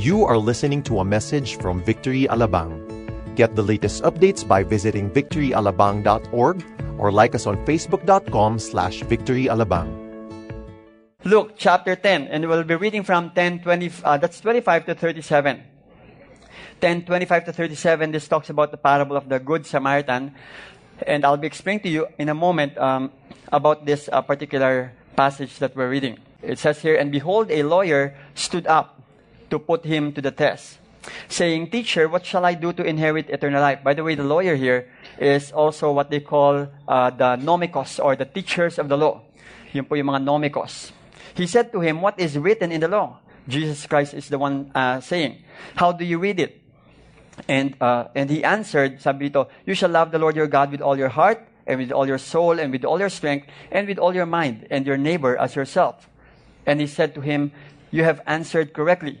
You are listening to a message from Victory Alabang. Get the latest updates by visiting victoryalabang.org or like us on facebook.com slash victoryalabang. Luke chapter 10, and we'll be reading from 10, 20, uh, that's 25 to 37. 10, 25 to 37, this talks about the parable of the Good Samaritan. And I'll be explaining to you in a moment um, about this uh, particular passage that we're reading. It says here, And behold, a lawyer stood up to put him to the test, saying, Teacher, what shall I do to inherit eternal life? By the way, the lawyer here is also what they call uh, the nomikos, or the teachers of the law. Yun po yung mga nomikos. He said to him, What is written in the law? Jesus Christ is the one uh, saying, How do you read it? And, uh, and he answered, sabi dito, You shall love the Lord your God with all your heart, and with all your soul, and with all your strength, and with all your mind, and your neighbor as yourself. And he said to him, You have answered correctly.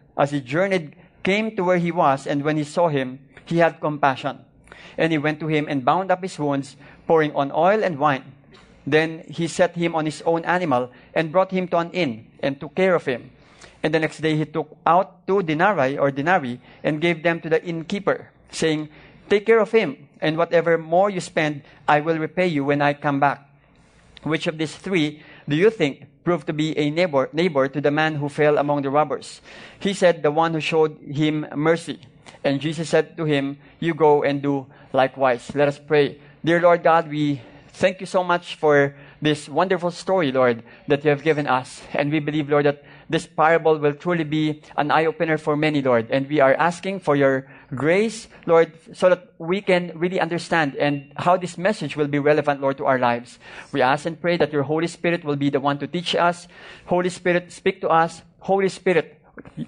as he journeyed, came to where he was, and when he saw him, he had compassion. And he went to him and bound up his wounds, pouring on oil and wine. Then he set him on his own animal and brought him to an inn and took care of him. And the next day he took out two denarii or denarii and gave them to the innkeeper, saying, Take care of him, and whatever more you spend, I will repay you when I come back. Which of these three do you think proved to be a neighbor, neighbor to the man who fell among the robbers? He said, The one who showed him mercy. And Jesus said to him, You go and do likewise. Let us pray. Dear Lord God, we thank you so much for this wonderful story, Lord, that you have given us. And we believe, Lord, that this parable will truly be an eye opener for many, Lord. And we are asking for your grace, Lord, so that we can really understand and how this message will be relevant, Lord, to our lives. We ask and pray that your Holy Spirit will be the one to teach us. Holy Spirit, speak to us. Holy Spirit,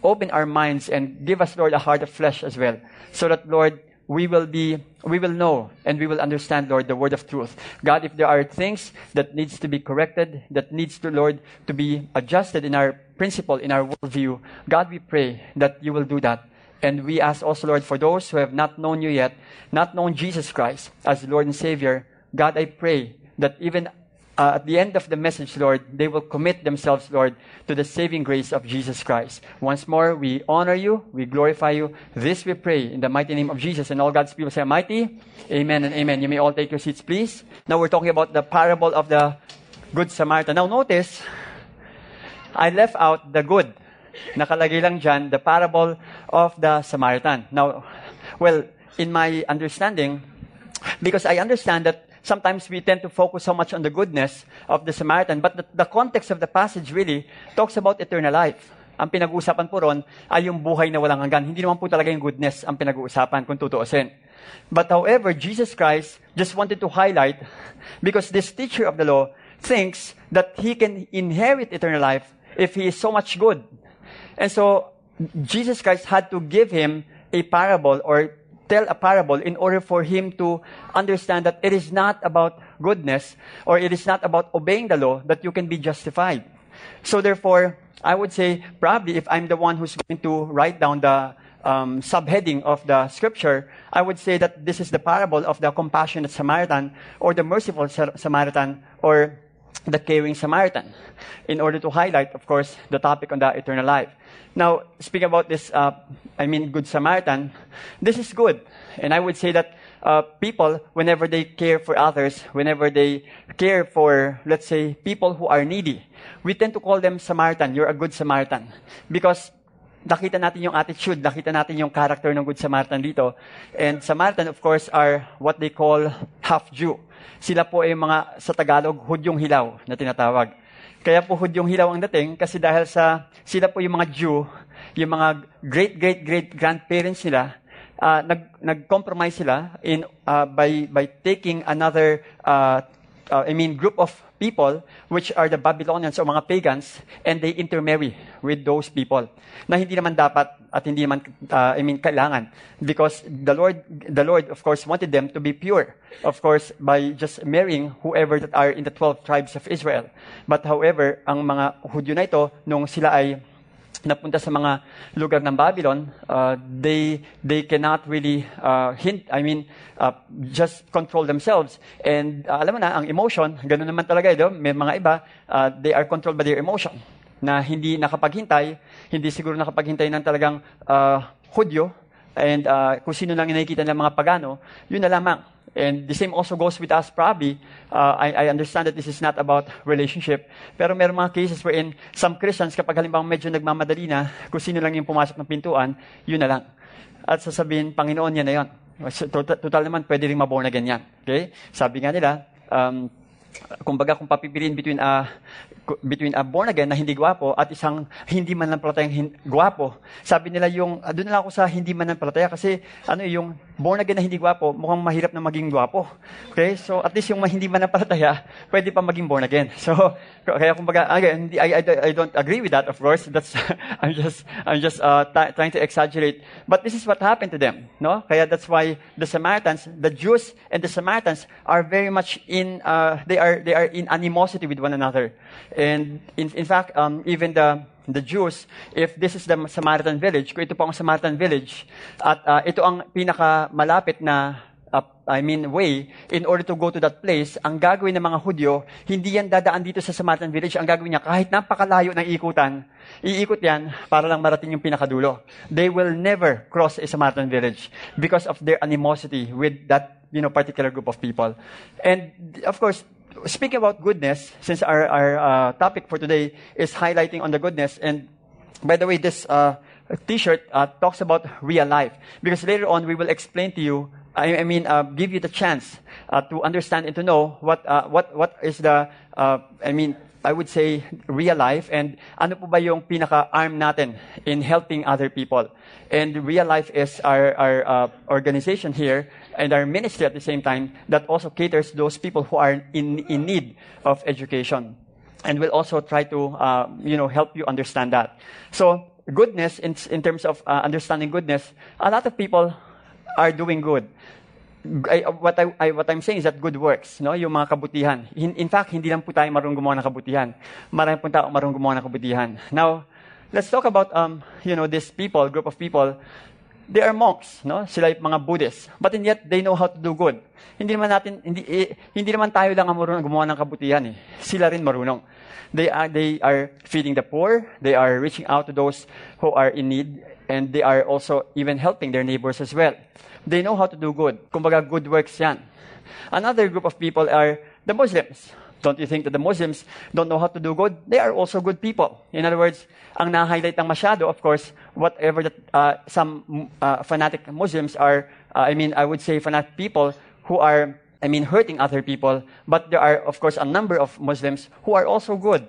open our minds and give us, Lord, a heart of flesh as well. So that, Lord, we will be, we will know and we will understand, Lord, the word of truth. God, if there are things that needs to be corrected, that needs to, Lord, to be adjusted in our principle, in our worldview, God, we pray that you will do that. And we ask also, Lord, for those who have not known you yet, not known Jesus Christ as Lord and Savior, God, I pray that even uh, at the end of the message, Lord, they will commit themselves, Lord, to the saving grace of Jesus Christ. Once more, we honor you, we glorify you. This we pray in the mighty name of Jesus. And all God's people say, Mighty, Amen and Amen. You may all take your seats, please. Now we're talking about the parable of the Good Samaritan. Now notice, I left out the good. Nakalagay lang dyan, the parable of the Samaritan. Now, well, in my understanding, because I understand that sometimes we tend to focus so much on the goodness of the Samaritan, but the, the context of the passage really talks about eternal life. Ang pinag-uusapan po ron ay yung buhay na walang hanggan. Hindi naman po talaga yung goodness ang pinag-uusapan kung tutuusin. But however, Jesus Christ just wanted to highlight, because this teacher of the law thinks that he can inherit eternal life if he is so much good. And so, Jesus Christ had to give him a parable or tell a parable in order for him to understand that it is not about goodness or it is not about obeying the law that you can be justified. So therefore, I would say probably if I'm the one who's going to write down the um, subheading of the scripture, I would say that this is the parable of the compassionate Samaritan or the merciful Samaritan or the caring Samaritan in order to highlight, of course, the topic on the eternal life. Now, speaking about this, uh, I mean, Good Samaritan, this is good. And I would say that uh, people, whenever they care for others, whenever they care for, let's say, people who are needy, we tend to call them Samaritan. You're a good Samaritan. Because nakita natin yung attitude, nakita natin yung character ng Good Samaritan dito. And Samaritan, of course, are what they call half-Jew. Sila po ay mga, sa Tagalog, hudyong hilaw na tinatawag. Kaya po hudyong hilaw ang dating kasi dahil sa sila po yung mga Jew, yung mga great great great grandparents nila, uh, nag nag-compromise sila in uh, by by taking another uh, uh, I mean, group of people, which are the Babylonians o mga pagans, and they intermarry with those people. Na hindi naman dapat at hindi naman, uh, I mean, kailangan. Because the Lord, the Lord, of course, wanted them to be pure. Of course, by just marrying whoever that are in the 12 tribes of Israel. But however, ang mga Hudyo na ito, nung sila ay napunta sa mga lugar ng Babylon, uh, they they cannot really uh, hint, I mean, uh, just control themselves. And uh, alam mo na, ang emotion, ganun naman talaga, ito, may mga iba, uh, they are controlled by their emotion na hindi nakapaghintay, hindi siguro nakapaghintay ng talagang uh, Hudyo, and uh, kung sino lang nakikita ng mga pagano, yun na lamang. And the same also goes with us probably. Uh, I, I understand that this is not about relationship. Pero meron mga cases wherein some Christians, kapag halimbawa medyo nagmamadali na, kung sino lang yung pumasok ng pintuan, yun na lang. At sasabihin, Panginoon, yan na yun. Total, total naman, pwede rin maborn again yan. Okay? Sabi nga nila, um, kumbaga kung papipiliin between a between a born again na hindi gwapo at isang hindi mananampalatayang hin- gwapo. Sabi nila yung, uh, doon na ako sa hindi mananampalataya kasi ano yung born again na hindi gwapo, mukhang mahirap na maging gwapo. Okay? So at least yung hindi mananampalataya, pwede pa maging born again. So kaya kumbaga, again, I, I, I don't agree with that, of course. That's, I'm just, I'm just uh, t- trying to exaggerate. But this is what happened to them. No? Kaya that's why the Samaritans, the Jews and the Samaritans are very much in, uh, they are, they are in animosity with one another. And in, in fact, um, even the, the Jews, if this is the Samaritan village, kung ito po ang Samaritan village, at uh, ito ang pinakamalapit na, uh, I mean, way, in order to go to that place, ang gagawin ng mga Hudyo, hindi yan dadaan dito sa Samaritan village. Ang gagawin niya, kahit napakalayo ng ikutan, iikot yan para lang marating yung pinakadulo. They will never cross a Samaritan village because of their animosity with that you know, particular group of people. And of course, speaking about goodness, since our, our uh, topic for today is highlighting on the goodness, and by the way, this uh, t-shirt uh, talks about real life. Because later on, we will explain to you, I, I mean, uh, give you the chance uh, to understand and to know what, uh, what, what is the, I mean, I would say real life and ano po ba yung pinaka-arm natin in helping other people. And real life is our, our organization here and our ministry at the same time that also caters those people who are in, in need of education. And will also try to, uh, you know, help you understand that. So goodness, in, in terms of uh, understanding goodness, a lot of people are doing good. I, what, I, I, what I'm saying is that good works, no? yung mga kabutihan. In, in fact, hindi lang po tayo marunong gumawa ng kabutihan. Marami po tao marunong gumawa ng kabutihan. Now, let's talk about um, you know, this people, group of people. They are monks, no? Sila yung mga Buddhists. But and yet, they know how to do good. Hindi naman natin, hindi, eh, hindi naman tayo lang ang marunong gumawa ng kabutihan. Eh. Sila rin marunong. They are, they are feeding the poor. They are reaching out to those who are in need. And they are also even helping their neighbors as well. They know how to do good. Kumbaga, good works yan. Another group of people are the Muslims. Don't you think that the Muslims don't know how to do good? They are also good people. In other words, ang na-highlight ng masyado, of course, whatever that uh, some uh, fanatic Muslims are, uh, I mean, I would say fanatic people who are I mean, hurting other people. But there are, of course, a number of Muslims who are also good.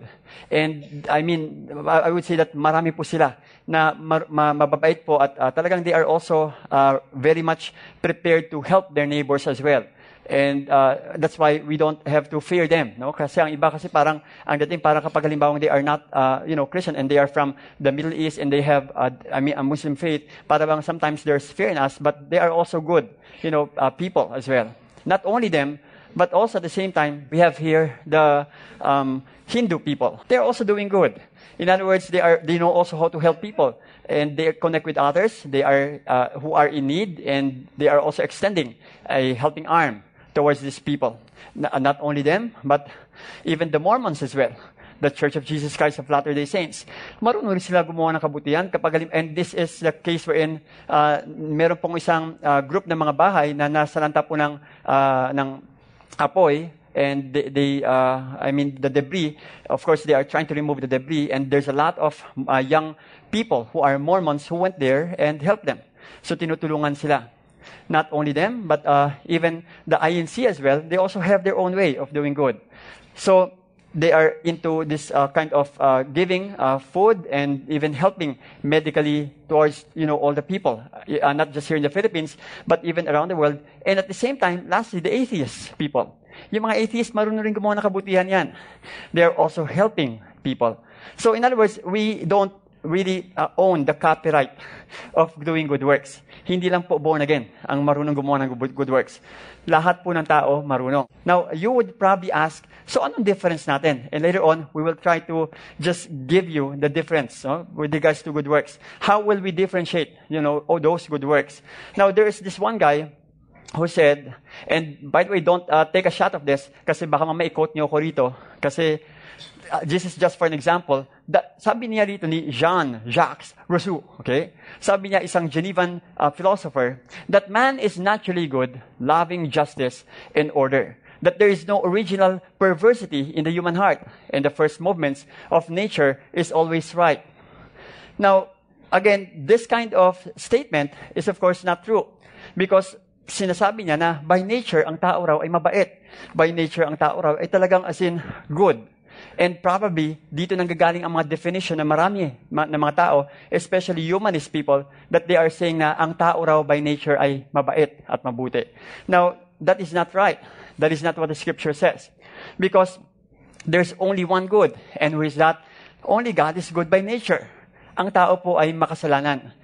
And I mean, I would say that marami po sila na mababait po at uh, talagang they are also uh, very much prepared to help their neighbors as well. And uh, that's why we don't have to fear them, no? Kasi ang iba kasi parang ang dating parang kapag halimbawa they are not uh, you know Christian and they are from the Middle East and they have uh, I mean a Muslim faith, para bang sometimes there's fear in us, but they are also good, you know, uh, people as well. Not only them, but also at the same time, we have here the um, Hindu people. They're also doing good. In other words, they are they know also how to help people, and they connect with others. They are uh, who are in need, and they are also extending a helping arm towards these people. Not only them, but even the Mormons as well. The Church of Jesus Christ of Latter-day Saints. Marunong rin sila gumawa ng kabutihan. Kapag, and this is the case wherein uh, meron pong isang uh, group ng mga bahay na nasa lanta po ng, uh, ng apoy and they, they uh, I mean, the debris, of course, they are trying to remove the debris, and there's a lot of uh, young people who are Mormons who went there and helped them. So tinutulungan sila. Not only them, but uh, even the INC as well, they also have their own way of doing good. So they are into this uh, kind of uh, giving uh, food and even helping medically towards you know all the people, uh, not just here in the Philippines, but even around the world. And at the same time, lastly, the atheist people. Yung mga atheists, marunong rin gumawa ng kabutihan yan. They are also helping people. So in other words, we don't really uh, own the copyright of doing good works. Hindi lang po born again ang marunong gumawa ng good, works. Lahat po ng tao marunong. Now, you would probably ask, so anong difference natin? And later on, we will try to just give you the difference no, with regards to good works. How will we differentiate, you know, all those good works? Now, there is this one guy who said, and by the way, don't uh, take a shot of this kasi baka mamaya i-quote niyo ako rito kasi uh, this is just for an example. That, sabi niya rito ni Jean Jacques Rousseau, okay? Sabi niya isang Genevan uh, philosopher that man is naturally good, loving justice and order. That there is no original perversity in the human heart, and the first movements of nature is always right. Now, again, this kind of statement is of course not true because sinasabi niya na by nature ang tao raw ay mabait. By nature ang tao raw ay talagang as in good. And probably, dito nanggagaling ang mga definition na marami ma- ng mga tao, especially humanist people, that they are saying na ang tao raw by nature ay mabait at mabuti. Now, that is not right. That is not what the scripture says. Because there's only one good. And is that? Only God is good by nature. Ang tao po ay makasalanan.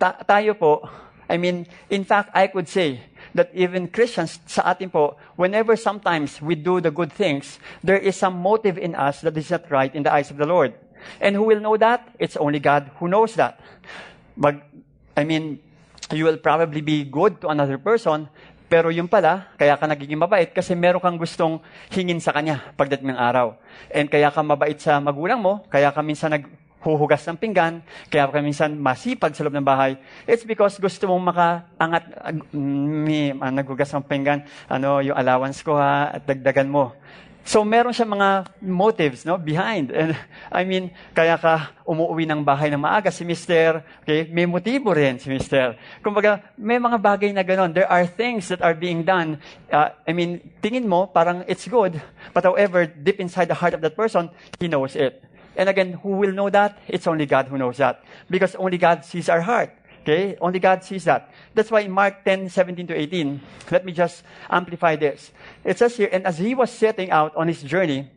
Ta- tayo po, I mean, in fact, I could say that even Christians sa atin po, whenever sometimes we do the good things, there is some motive in us that is not right in the eyes of the Lord. And who will know that? It's only God who knows that. Mag, I mean, you will probably be good to another person, pero yung pala, kaya ka nagiging mabait kasi meron kang gustong hingin sa kanya pagdating ng araw. And kaya ka mabait sa magulang mo, kaya ka minsan nag, huhugas ng pinggan, kaya ka minsan masipag sa loob ng bahay, it's because gusto mong makaangat, may, uh, naghugas ng pinggan, ano, yung allowance ko ha, at dagdagan mo. So, meron siya mga motives, no, behind. And, I mean, kaya ka umuwi ng bahay ng maaga si Mister, okay, may motibo rin si Mister. Kumbaga, may mga bagay na ganon. There are things that are being done. Uh, I mean, tingin mo, parang it's good. But however, deep inside the heart of that person, he knows it. And again, who will know that? It's only God who knows that. Because only God sees our heart. Okay? Only God sees that. That's why in Mark 10, 17 to 18, let me just amplify this. It says here, and as he was setting out on his journey,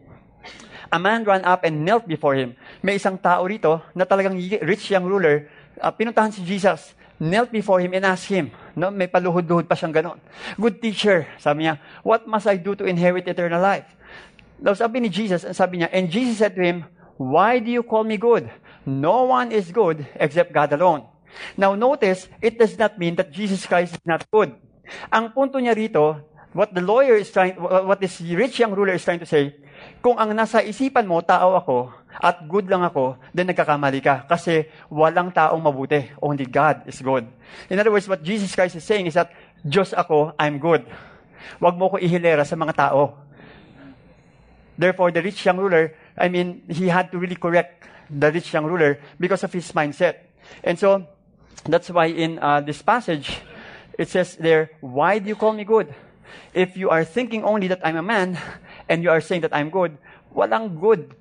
a man ran up and knelt before him. May isang tao rito na talagang rich young ruler, uh, pinuntahan si Jesus, knelt before him and asked him, no, may paluhod-luhod pa siyang ganon. Good teacher, sabi niya, what must I do to inherit eternal life? Daw sabi ni Jesus, sabi niya, and Jesus said to him, why do you call me good? No one is good except God alone. Now notice, it does not mean that Jesus Christ is not good. Ang punto niya rito, what the lawyer is trying, what this rich young ruler is trying to say, kung ang nasa isipan mo, tao ako, at good lang ako, then nagkakamali ka. Kasi walang taong mabuti. Only God is good. In other words, what Jesus Christ is saying is that, Diyos ako, I'm good. Huwag mo ko ihilera sa mga tao. Therefore, the rich young ruler, I mean, he had to really correct the rich young ruler because of his mindset. And so, that's why in uh, this passage, it says there, why do you call me good? If you are thinking only that I'm a man, and you are saying that I'm good, walang good.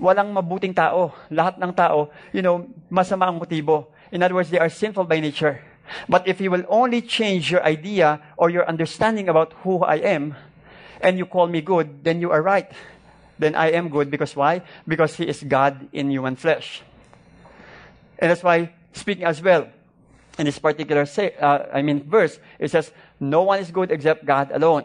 Walang mabuting tao. Lahat ng tao, you know, masama ang motibo. In other words, they are sinful by nature. But if you will only change your idea or your understanding about who I am, and you call me good, then you are right then I am good because why? Because He is God in human flesh. And that's why, speaking as well, in this particular say, uh, I mean verse, it says, "No one is good except God alone."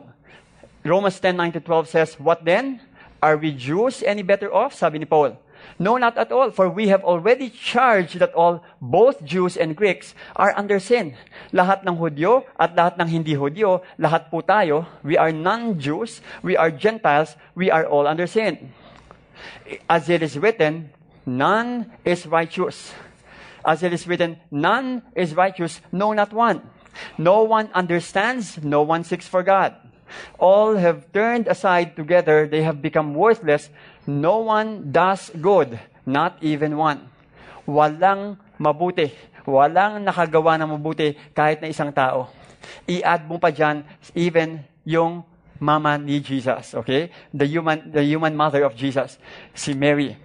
Romans 10, 9 to 12 says, "What then? Are we Jews any better off?" Sabi ni Paul. No, not at all, for we have already charged that all, both Jews and Greeks, are under sin. Lahat ng Hudyo at lahat ng hindi Hudyo, lahat po tayo, we are non-Jews, we are Gentiles, we are all under sin. As it is written, none is righteous. As it is written, none is righteous, no, not one. No one understands, no one seeks for God. All have turned aside together, they have become worthless. No one does good, not even one. Walang mabuti. Walang nakagawa ng mabuti kahit na isang tao. I-add mo pa dyan, even yung mama ni Jesus, okay? The human, the human mother of Jesus, si Mary.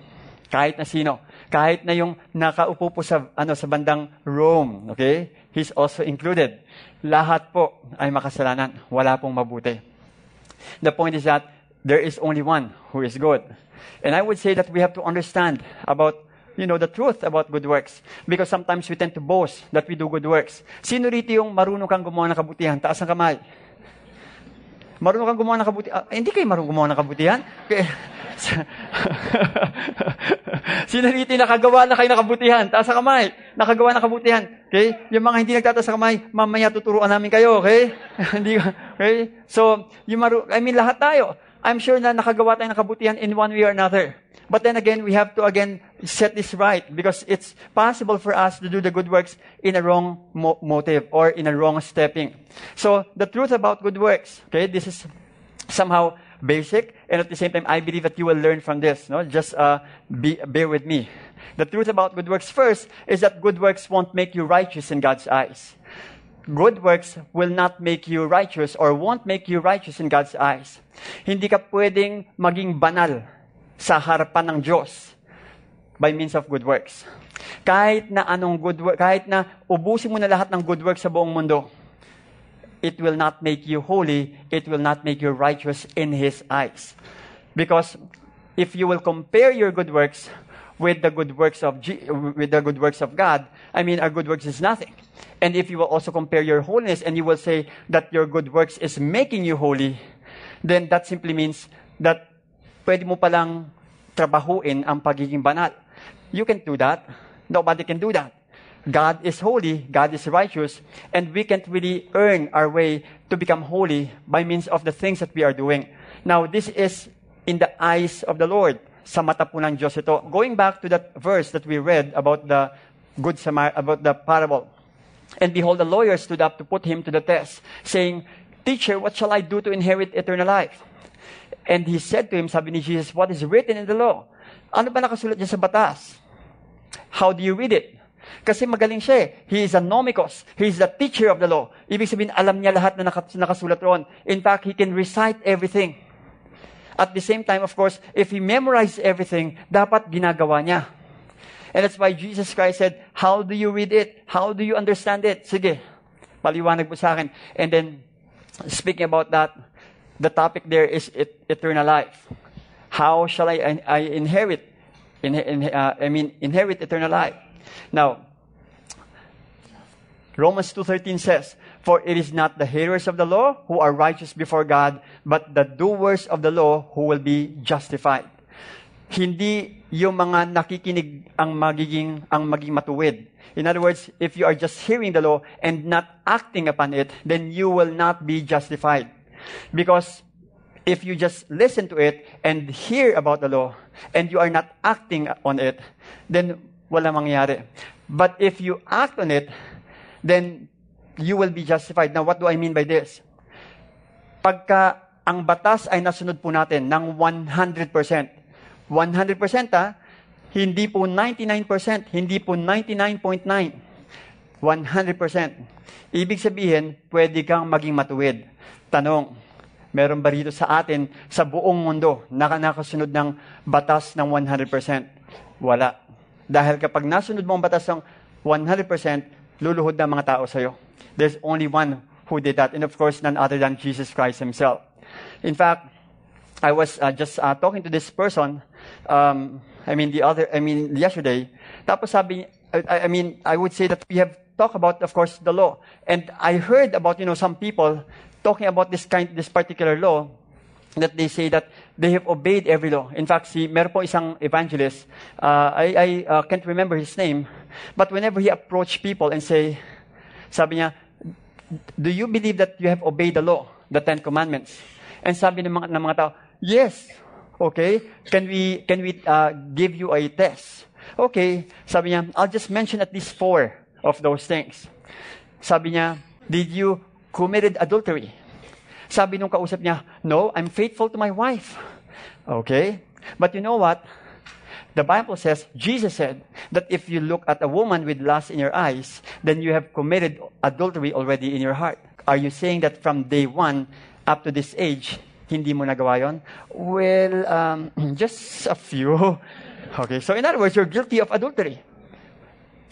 Kahit na sino. Kahit na yung nakaupo po sa, ano, sa bandang Rome, okay? He's also included. Lahat po ay makasalanan. Wala pong mabuti. The point is that there is only one who is good. And I would say that we have to understand about you know, the truth about good works. Because sometimes we tend to boast that we do good works. Sino rito yung marunong kang gumawa ng kabutihan? Taas ang kamay. Marunong kang gumawa ng kabutihan? Ah, hindi kayo marunong gumawa ng kabutihan? Sino rito yung nakagawa na kayo ng kabutihan? Taas ang kamay. Nakagawa ng kabutihan. Okay? Yung mga hindi nagtataas ang kamay, mamaya tuturuan namin kayo. Okay? Hindi okay? So, yung maru- I mean, lahat tayo. I'm sure na nakagawa tayo ng kabutihan in one way or another. But then again, we have to again set this right because it's possible for us to do the good works in a wrong mo- motive or in a wrong stepping. So the truth about good works, okay, this is somehow basic, and at the same time, I believe that you will learn from this. No, just uh, be, bear with me. The truth about good works first is that good works won't make you righteous in God's eyes. Good works will not make you righteous or won't make you righteous in God's eyes. Hindi ka pwedeng maging banal sa harapan ng Diyos by means of good works. Kahit na anong good work, kahit na ubusin mo na lahat ng good works sa buong mundo, it will not make you holy, it will not make you righteous in His eyes. Because if you will compare your good works with the good works of G- with the good works of God, I mean our good works is nothing. And if you will also compare your holiness and you will say that your good works is making you holy, then that simply means that pwede mo palang trabahuin ang pagiging banal. You can do that. Nobody can do that. God is holy, God is righteous, and we can't really earn our way to become holy by means of the things that we are doing. Now, this is in the eyes of the Lord. Sa mata po ng Diyos ito. Going back to that verse that we read about the good Samar- about the parable. And behold, the lawyer stood up to put him to the test, saying, Teacher, what shall I do to inherit eternal life? And he said to him, sabi ni Jesus, what is written in the law? Ano ba nakasulat dyan sa batas? How do you read it? Kasi magaling siya eh. He is a nomikos. He is the teacher of the law. Ibig sabihin, alam niya lahat na nakas- nakasulat roon. In fact, he can recite everything. At the same time, of course, if he memorized everything, dapat ginagawa niya. And that's why Jesus Christ said, How do you read it? How do you understand it? Sige, paliwanag mo sa akin. And then, speaking about that, the topic there is et- eternal life. How shall I, I inherit? In, in, uh, I mean, inherit eternal life. Now, Romans 2.13 says, For it is not the hearers of the law who are righteous before God, but the doers of the law who will be justified. Hindi yung mga nakikinig ang magiging, ang maging matuwid. In other words, if you are just hearing the law and not acting upon it, then you will not be justified. Because if you just listen to it and hear about the law and you are not acting on it, then wala mangyari. But if you act on it, then you will be justified. Now, what do I mean by this? Pagka ang batas ay nasunod po natin ng 100%. 100% ah, hindi po 99%, hindi po 99.9. 100%. Ibig sabihin, pwede kang maging matuwid. Tanong, meron ba rito sa atin, sa buong mundo, na nakasunod ng batas ng 100%? Wala. Dahil kapag nasunod mo ang batas ng 100%, luluhod na mga tao sa'yo. There's only one who did that, and of course, none other than Jesus Christ himself. In fact, I was uh, just uh, talking to this person, um, I mean, the other, I mean, yesterday, tapos sabi, I, I mean, I would say that we have talked about, of course, the law. And I heard about, you know, some people talking about this kind, this particular law, that they say that they have obeyed every law. In fact, si, meron po isang evangelist, uh, I, I uh, can't remember his name, but whenever he approached people and say, sabi niya, do you believe that you have obeyed the law, the Ten Commandments? And sabi ng mga, ng mga tao, yes. Okay, can we, can we uh, give you a test? Okay, sabi niya, I'll just mention at least four of those things. Sabi niya, did you committed adultery? Sabi nung kausap niya, no, I'm faithful to my wife. Okay, but you know what? The Bible says, Jesus said, that if you look at a woman with lust in your eyes, then you have committed adultery already in your heart. Are you saying that from day one up to this age, hindi mo nagawa yon? Well, um, just a few. Okay, so in other words, you're guilty of adultery.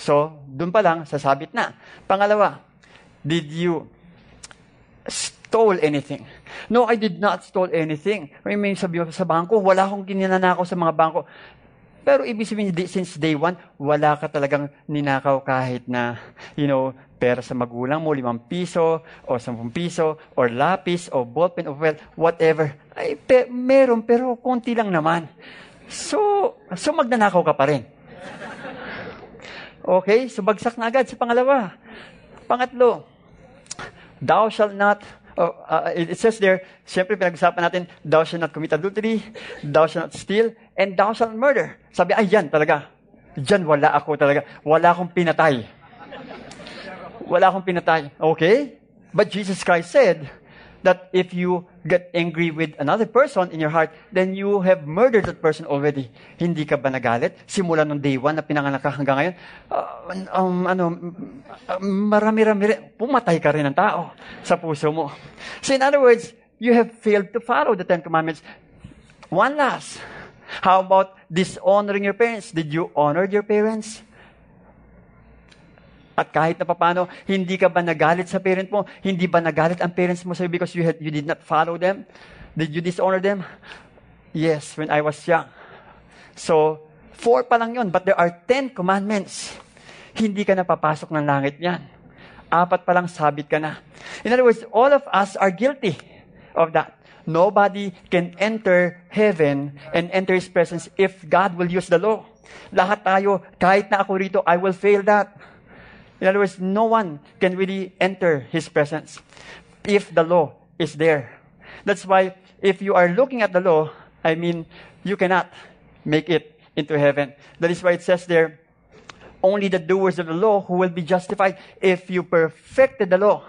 So, dun pa lang, sasabit na. Pangalawa, did you stole anything. No, I did not stole anything. May may sabi sa bangko, wala akong ginanakaw sa mga bangko. Pero ibig sabihin, since day one, wala ka talagang ninakaw kahit na, you know, pera sa magulang mo, limang piso, o sampung piso, or lapis, o ballpen, o well, whatever. Ay, pe- meron, pero konti lang naman. So, so magnanakaw ka pa rin. Okay, so bagsak na agad sa pangalawa. Pangatlo, thou shalt not, oh, uh, it says there, siyempre pinag-usapan natin, thou shalt not commit adultery, thou shalt not steal, and thou shalt murder. Sabi, ay, yan talaga. Diyan wala ako talaga. Wala akong pinatay. Wala akong pinatay. Okay? But Jesus Christ said that if you get angry with another person in your heart, then you have murdered that person already. Hindi ka ba nagalit? Simula nung day one na pinanganak ka hanggang ngayon, uh, um, ano, marami-rami. Pumatay ka rin ng tao sa puso mo. So in other words, you have failed to follow the Ten Commandments. One last. How about dishonoring your parents? Did you honor your parents? At kahit na papano, hindi ka ba nagalit sa parent mo? Hindi ba nagalit ang parents mo sa'yo because you, had, you did not follow them? Did you dishonor them? Yes, when I was young. So, four pa lang yun, but there are ten commandments. Hindi ka na papasok ng langit yan. Apat pa lang sabit ka na. In other words, all of us are guilty of that. Nobody can enter heaven and enter His presence if God will use the law. Lahat tayo, kahit na ako rito, I will fail that. In other words, no one can really enter His presence if the law is there. That's why if you are looking at the law, I mean, you cannot make it into heaven. That is why it says there, only the doers of the law who will be justified if you perfected the law.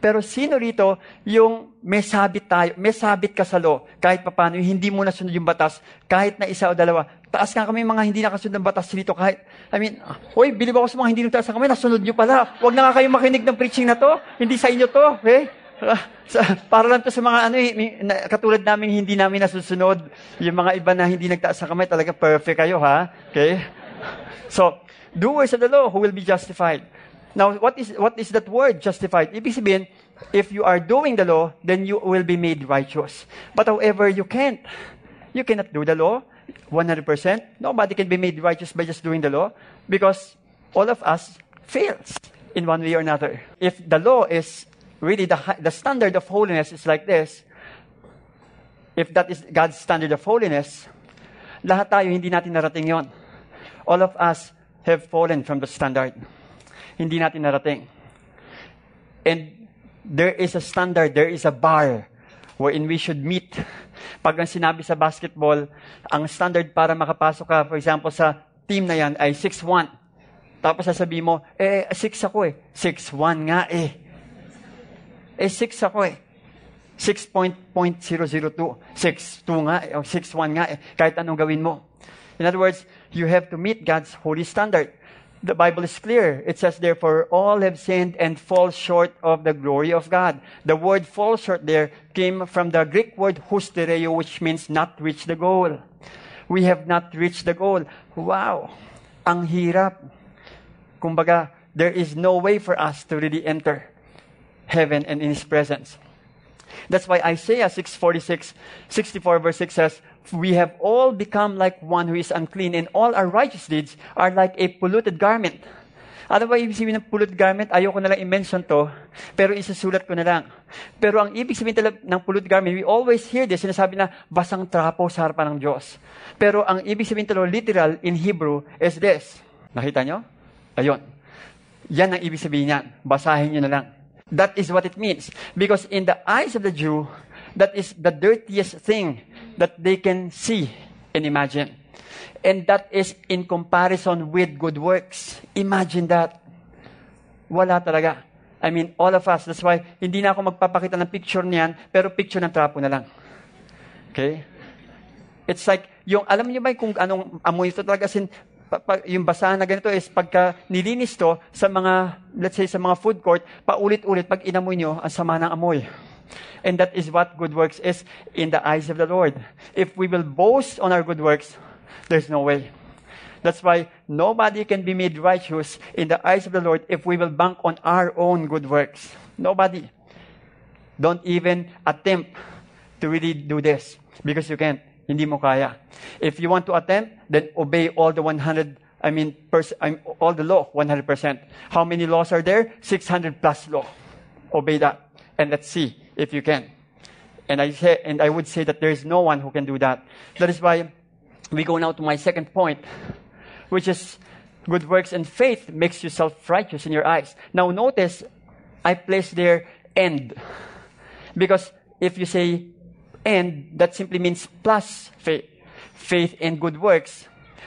Pero sino rito yung may sabit tayo, may sabit ka sa law, kahit papano, hindi mo nasunod yung batas, kahit na isa o dalawa. Taas nga kami mga hindi nakasunod ng batas dito, kahit, I mean, hoy, bilib ako sa mga hindi nagtaas kami, nasunod nyo pala. Huwag na nga kayo makinig ng preaching na to, hindi sa inyo to, okay? Ah, sa, para lang to sa mga ano, eh, katulad namin hindi namin nasusunod. Yung mga iba na hindi nagtaas sa kamay, talaga perfect kayo, ha? Okay? So, doers of the law who will be justified. Now, what is, what is that word, justified? Ibig sabihin, if you are doing the law, then you will be made righteous. But however, you can't. You cannot do the law 100%. Nobody can be made righteous by just doing the law because all of us fails in one way or another. If the law is really the, the standard of holiness is like this, if that is God's standard of holiness, lahat tayo hindi natin narating yon. All of us have fallen from the standard. Hindi natin narating. And there is a standard, there is a bar wherein we should meet. Pag ang sinabi sa basketball, ang standard para makapasok ka, for example, sa team na yan ay 6'1". Tapos sasabihin mo, eh, 6 ako eh. 6'1 nga eh. Eh, 6 ako eh. 6.002. 6'2 nga eh. O 6'1 nga eh. Kahit anong gawin mo. In other words, you have to meet God's holy standard. The Bible is clear. It says, therefore, all have sinned and fall short of the glory of God. The word fall short there came from the Greek word hustereo, which means not reach the goal. We have not reached the goal. Wow! Ang hirap. Kumbaga, there is no way for us to really enter heaven and in His presence. That's why Isaiah 646, 64 verse 6 says, We have all become like one who is unclean, and all our righteous deeds are like a polluted garment. Ano ba ibig sabihin ng polluted garment? Ayoko na lang i-mention to, pero isasulat ko na lang. Pero ang ibig sabihin talaga ng polluted garment, we always hear this, sinasabi na basang trapo sa harapan ng Diyos. Pero ang ibig sabihin talaga literal in Hebrew is this. Nakita nyo? Ayun. Yan ang ibig sabihin niyan. Basahin nyo na lang. That is what it means. Because in the eyes of the Jew, that is the dirtiest thing that they can see and imagine. And that is in comparison with good works. Imagine that. Wala talaga. I mean, all of us. That's why, hindi na ako magpapakita ng picture niyan, pero picture ng trapo na lang. Okay? It's like, yung, alam niyo ba kung anong amoy ito talaga? Sin, yung basahan na ganito is pagka nilinis to sa mga, let's say sa mga food court, paulit-ulit pag inamoy nyo, ang sama ng amoy. And that is what good works is in the eyes of the Lord. If we will boast on our good works, there's no way. That's why nobody can be made righteous in the eyes of the Lord if we will bank on our own good works. Nobody. Don't even attempt to really do this because you can't. Hindi mo kaya. If you want to attempt, then obey all the 100, I mean, pers- I mean all the law, 100%. How many laws are there? 600 plus law. Obey that. And let's see if you can. And I say, and I would say that there is no one who can do that. That is why we go now to my second point, which is good works and faith makes you self-righteous in your eyes. Now notice, I place there end. Because if you say and, that simply means plus faith. Faith and good works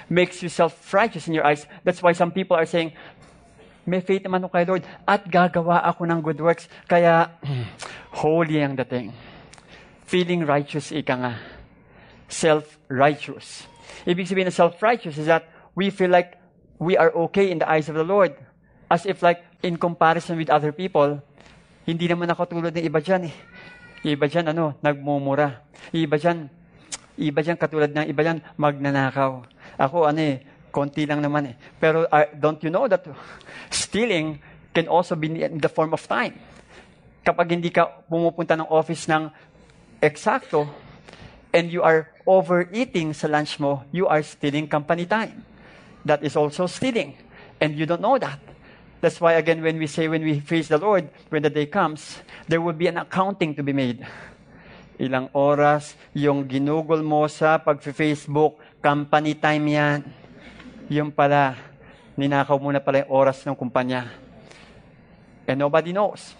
makes you self-righteous in your eyes. That's why some people are saying, may faith naman ako kay Lord at gagawa ako ng good works. Kaya, holy ang dating. Feeling righteous, ika nga. Self-righteous. Ibig sabihin ng self-righteous is that we feel like we are okay in the eyes of the Lord. As if like, in comparison with other people, hindi naman ako tulad ng iba dyan eh. Iba dyan, ano, nagmumura. Iba dyan, iba dyan, katulad ng iba dyan, magnanakaw. Ako, ano eh, konti lang naman eh. Pero uh, don't you know that stealing can also be in the form of time. Kapag hindi ka pumupunta ng office ng eksakto, and you are overeating sa lunch mo, you are stealing company time. That is also stealing. And you don't know that. That's why, again, when we say, when we face the Lord, when the day comes, there will be an accounting to be made. Ilang oras yung ginugol mo sa pag-Facebook, company time yan. Yung pala, ninakaw mo na pala yung oras ng kumpanya. And nobody knows.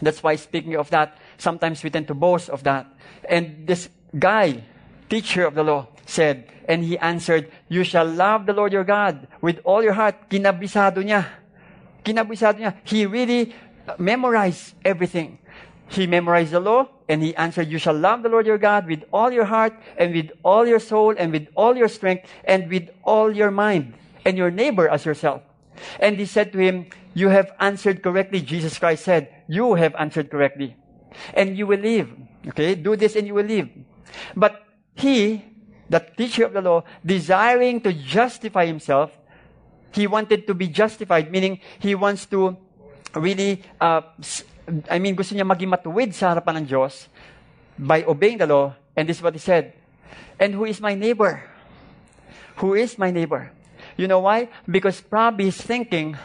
That's why, speaking of that, sometimes we tend to boast of that. And this guy, teacher of the law, said, and he answered, You shall love the Lord your God with all your heart. Kinabisado niya. Kinabisado niya. He really memorized everything. He memorized the law and he answered, You shall love the Lord your God with all your heart and with all your soul and with all your strength and with all your mind and your neighbor as yourself. And he said to him, You have answered correctly. Jesus Christ said, You have answered correctly. And you will live. Okay? Do this and you will live. But he, the teacher of the law, desiring to justify himself, he wanted to be justified, meaning he wants to really, uh, I mean, gusto niya maging matuwid sa harapan ng Diyos by obeying the law. And this is what he said. And who is my neighbor? Who is my neighbor? You know why? Because probably he's thinking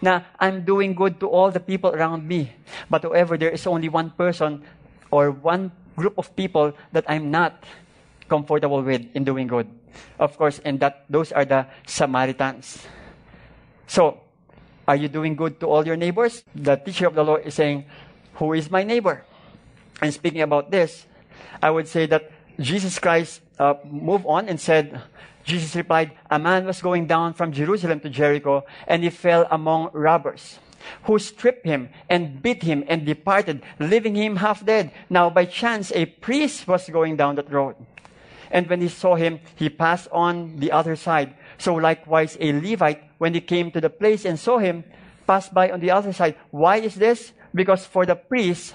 na I'm doing good to all the people around me. But however, there is only one person or one group of people that I'm not comfortable with in doing good. Of course, and that those are the Samaritans. So, are you doing good to all your neighbors? The teacher of the law is saying, Who is my neighbor? And speaking about this, I would say that Jesus Christ uh, moved on and said, Jesus replied, A man was going down from Jerusalem to Jericho, and he fell among robbers, who stripped him and beat him and departed, leaving him half dead. Now, by chance, a priest was going down that road. And when he saw him, he passed on the other side. So likewise, a Levite, when he came to the place and saw him, passed by on the other side. Why is this? Because for the priest,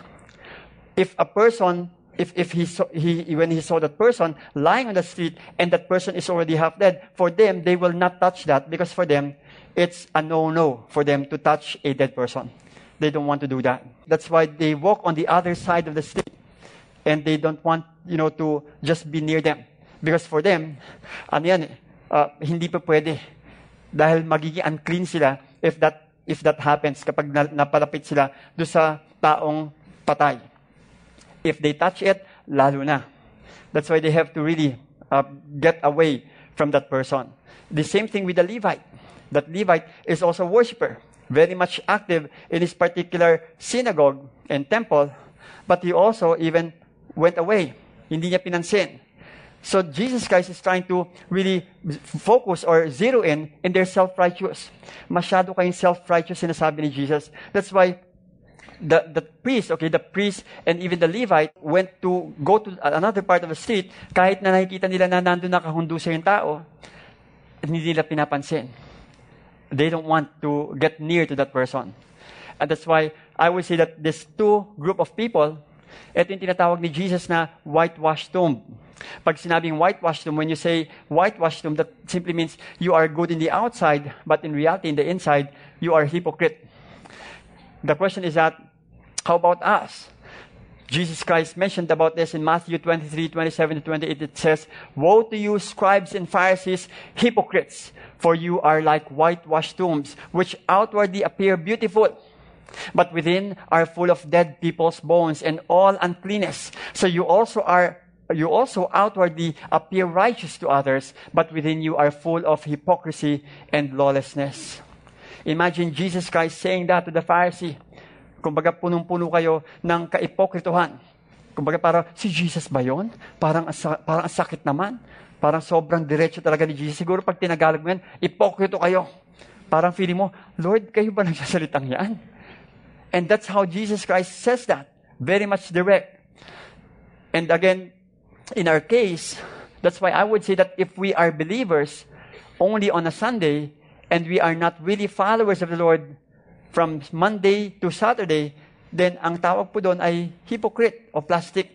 if a person if, if he, saw, he, when he saw that person lying on the street and that person is already half dead, for them, they will not touch that because for them, it's a no-no for them to touch a dead person. They don't want to do that. That's why they walk on the other side of the street and they don't want, you know, to just be near them. Because for them, ano yan, uh, hindi pa pwede. Dahil magiging unclean sila if that, if that happens kapag na, napalapit sila do sa taong patay. If they touch it, lalo na. That's why they have to really uh, get away from that person. The same thing with the Levite. That Levite is also a worshiper, very much active in his particular synagogue and temple, but he also even went away. Hindi niya pinansin. So Jesus Christ is trying to really focus or zero in in their self-righteous. Masyado kayong self-righteous sinasabi ni Jesus. That's why the, the priest, okay, the priest and even the Levite went to go to another part of the street kahit na nakikita nila na nandun nakahundusa yung tao, hindi nila pinapansin. They don't want to get near to that person. And that's why I would say that these two group of people, ito yung tinatawag ni Jesus na whitewashed tomb. Pag sinabing whitewashed tomb, when you say whitewashed tomb, that simply means you are good in the outside, but in reality, in the inside, you are hypocrite. The question is that, how about us? Jesus Christ mentioned about this in Matthew 23, 27 to 28. It says, Woe to you, scribes and Pharisees, hypocrites, for you are like whitewashed tombs, which outwardly appear beautiful, but within are full of dead people's bones and all uncleanness. So you also are you also outwardly appear righteous to others, but within you are full of hypocrisy and lawlessness. Imagine Jesus Christ saying that to the Pharisee. Kumbaga, punong-puno kayo ng kaipokrituhan. Kumbaga, para si Jesus ba yun? Parang, parang ang sakit naman. Parang sobrang diretso talaga ni Jesus. Siguro pag tinagalog mo yan, ipokrito kayo. Parang feeling mo, Lord, kayo ba nagsasalitang yan? And that's how Jesus Christ says that. Very much direct. And again, in our case, that's why I would say that if we are believers only on a Sunday, and we are not really followers of the Lord from Monday to Saturday, then ang tawag po doon ay hypocrite o plastic.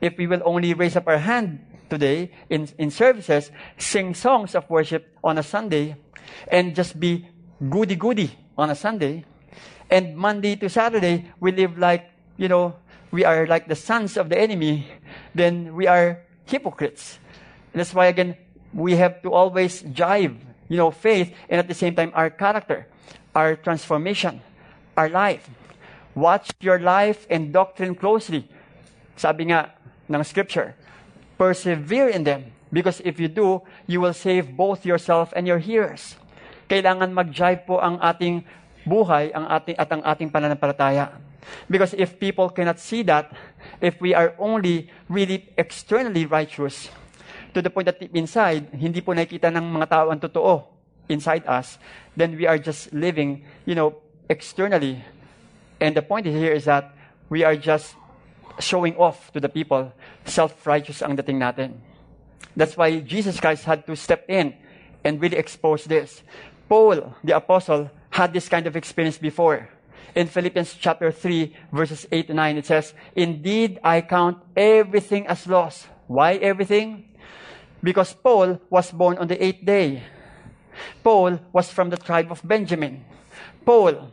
If we will only raise up our hand today in, in services, sing songs of worship on a Sunday, and just be goody-goody on a Sunday, and Monday to Saturday, we live like, you know, we are like the sons of the enemy, then we are hypocrites. That's why, again, we have to always jive you know, faith, and at the same time, our character, our transformation, our life. Watch your life and doctrine closely. Sabi nga ng scripture, persevere in them. Because if you do, you will save both yourself and your hearers. Kailangan mag-jive po ang ating buhay ang ating, at ang ating pananampalataya. Because if people cannot see that, if we are only really externally righteous, to the point that deep inside, hindi po nakikita ng mga tao ang totoo inside us, then we are just living, you know, externally. And the point here is that we are just showing off to the people. Self-righteous ang dating natin. That's why Jesus Christ had to step in and really expose this. Paul, the apostle, had this kind of experience before. In Philippians chapter 3, verses 8 to 9, it says, Indeed, I count everything as loss. Why everything? because Paul was born on the eighth day. Paul was from the tribe of Benjamin. Paul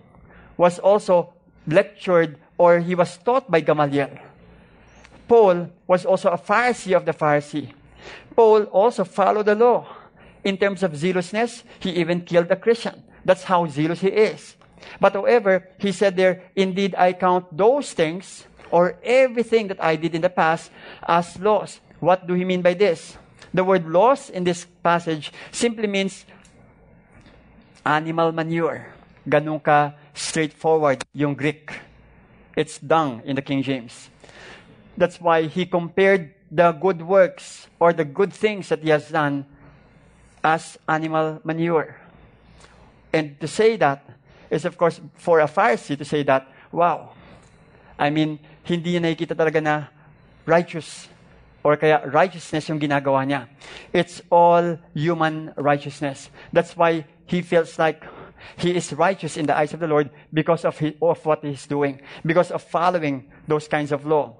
was also lectured or he was taught by Gamaliel. Paul was also a Pharisee of the Pharisee. Paul also followed the law. In terms of zealousness, he even killed a Christian. That's how zealous he is. But however, he said there, indeed I count those things or everything that I did in the past as loss. What do he mean by this? The word loss in this passage simply means animal manure. Ganun ka straightforward yung Greek. It's dung in the King James. That's why he compared the good works or the good things that he has done as animal manure. And to say that is, of course, for a Pharisee to say that, wow, I mean, hindi niya nakikita talaga na righteous or kaya righteousness yung ginagawa niya. It's all human righteousness. That's why he feels like he is righteous in the eyes of the Lord because of, his, of what he's doing, because of following those kinds of law.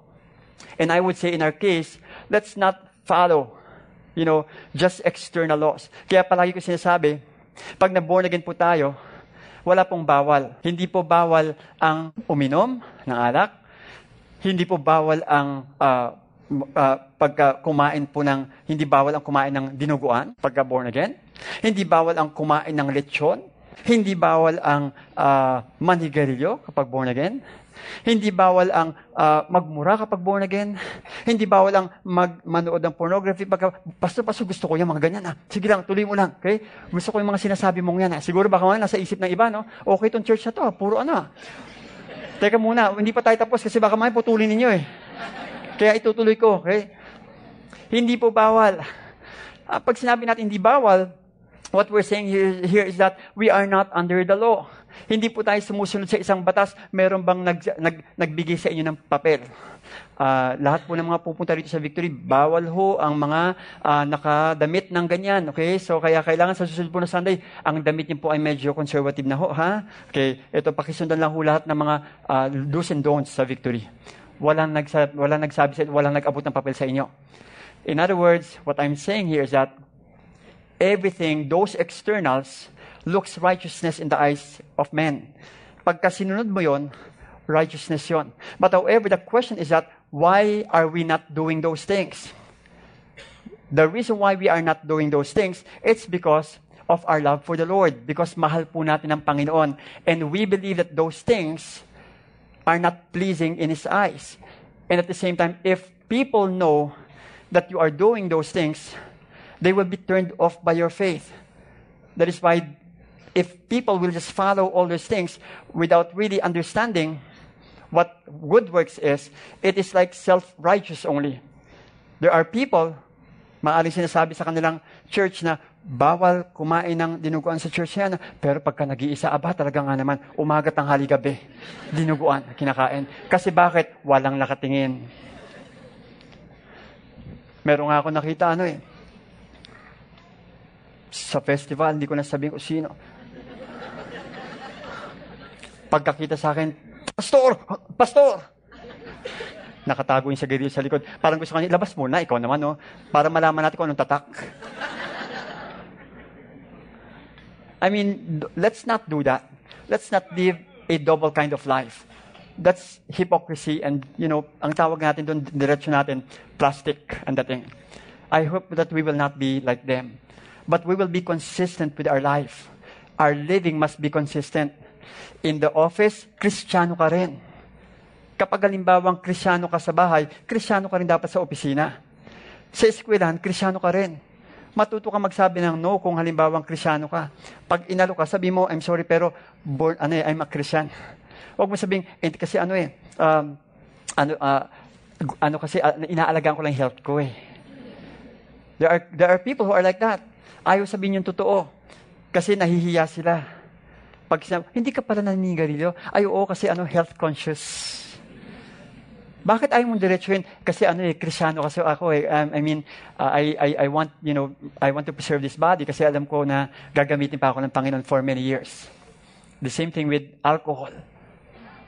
And I would say in our case, let's not follow, you know, just external laws. Kaya palagi ko sinasabi, pag na-born again po tayo, wala pong bawal. Hindi po bawal ang uminom ng alak. Hindi po bawal ang uh, uh, pagka kumain po ng, hindi bawal ang kumain ng dinuguan pagka born again. Hindi bawal ang kumain ng lechon. Hindi bawal ang uh, manigarilyo kapag born again. Hindi bawal ang uh, magmura kapag born again. Hindi bawal ang mag manood ng pornography. Pagka, pastor, pastor, gusto ko yung mga ganyan. Ah. Sige lang, tuloy mo lang. Okay? Gusto ko yung mga sinasabi mong yan. Ah. Siguro baka man nasa isip ng iba, no? Okay tong church na to. Puro ano. Teka muna, hindi pa tayo tapos kasi baka may putulin ninyo eh. Kaya itutuloy ko, okay? Hindi po bawal. Uh, pag sinabi natin hindi bawal, what we're saying here, here is that we are not under the law. Hindi po tayo sumusunod sa isang batas, meron bang nag, nag, nagbigay sa inyo ng papel. Uh, lahat po ng mga pupunta rito sa Victory, bawal ho ang mga uh, nakadamit ng ganyan. Okay? So, kaya kailangan sa susunod po na Sunday, ang damit niyo po ay medyo conservative na ho. Ha? Okay? Ito, pakisundan lang ho lahat ng mga uh, do's and don'ts sa Victory walang, nagsa, walang nagsabi sa walang nag-abot ng papel sa inyo. In other words, what I'm saying here is that everything, those externals, looks righteousness in the eyes of men. Pagka sinunod mo yon, righteousness yon. But however, the question is that, why are we not doing those things? The reason why we are not doing those things, it's because of our love for the Lord. Because mahal po natin ang Panginoon. And we believe that those things are not pleasing in His eyes. And at the same time, if people know that you are doing those things, they will be turned off by your faith. That is why if people will just follow all those things without really understanding what good works is, it is like self-righteous only. There are people, maaaring sinasabi sa kanilang church na bawal kumain ng dinuguan sa church yan. Pero pagka nag-iisa, aba, talaga nga naman, umaga, tanghali, gabi, dinuguan, kinakain. Kasi bakit? Walang nakatingin. Meron nga ako nakita, ano eh, sa festival, hindi ko na sabihin kung sino. Pagkakita sa akin, Pastor! Pastor! Nakatago yung sigarilyo sa likod. Parang gusto kanya, labas muna, ikaw naman, no? Para malaman natin kung anong tatak. I mean, let's not do that. Let's not live a double kind of life. That's hypocrisy and, you know, ang tawag natin doon, diretsyo natin, plastic and that thing. I hope that we will not be like them. But we will be consistent with our life. Our living must be consistent. In the office, kristyano ka rin. Kapag halimbawang kristyano ka sa bahay, kristyano ka rin dapat sa opisina. Sa eskwelahan, kristyano ka rin. Matuto ka magsabi ng no kung halimbawang kristyano ka. Pag inalo ka, sabi mo, I'm sorry, pero born, ano eh, I'm a Christian. Huwag mo sabing, eh, kasi ano eh, um, ano, uh, ano kasi, uh, inaalagaan ko lang health ko eh. There are, there are people who are like that. Ayaw sabihin yung totoo. Kasi nahihiya sila. Pag sinabi, hindi ka pala naninigarilyo. Ay, oo, kasi ano, health conscious. Bakit ayaw mong diretsuhin? Kasi ano eh, krisyano kasi ako eh. Um, I mean, uh, I, I, I want, you know, I want to preserve this body kasi alam ko na gagamitin pa ako ng Panginoon for many years. The same thing with alcohol.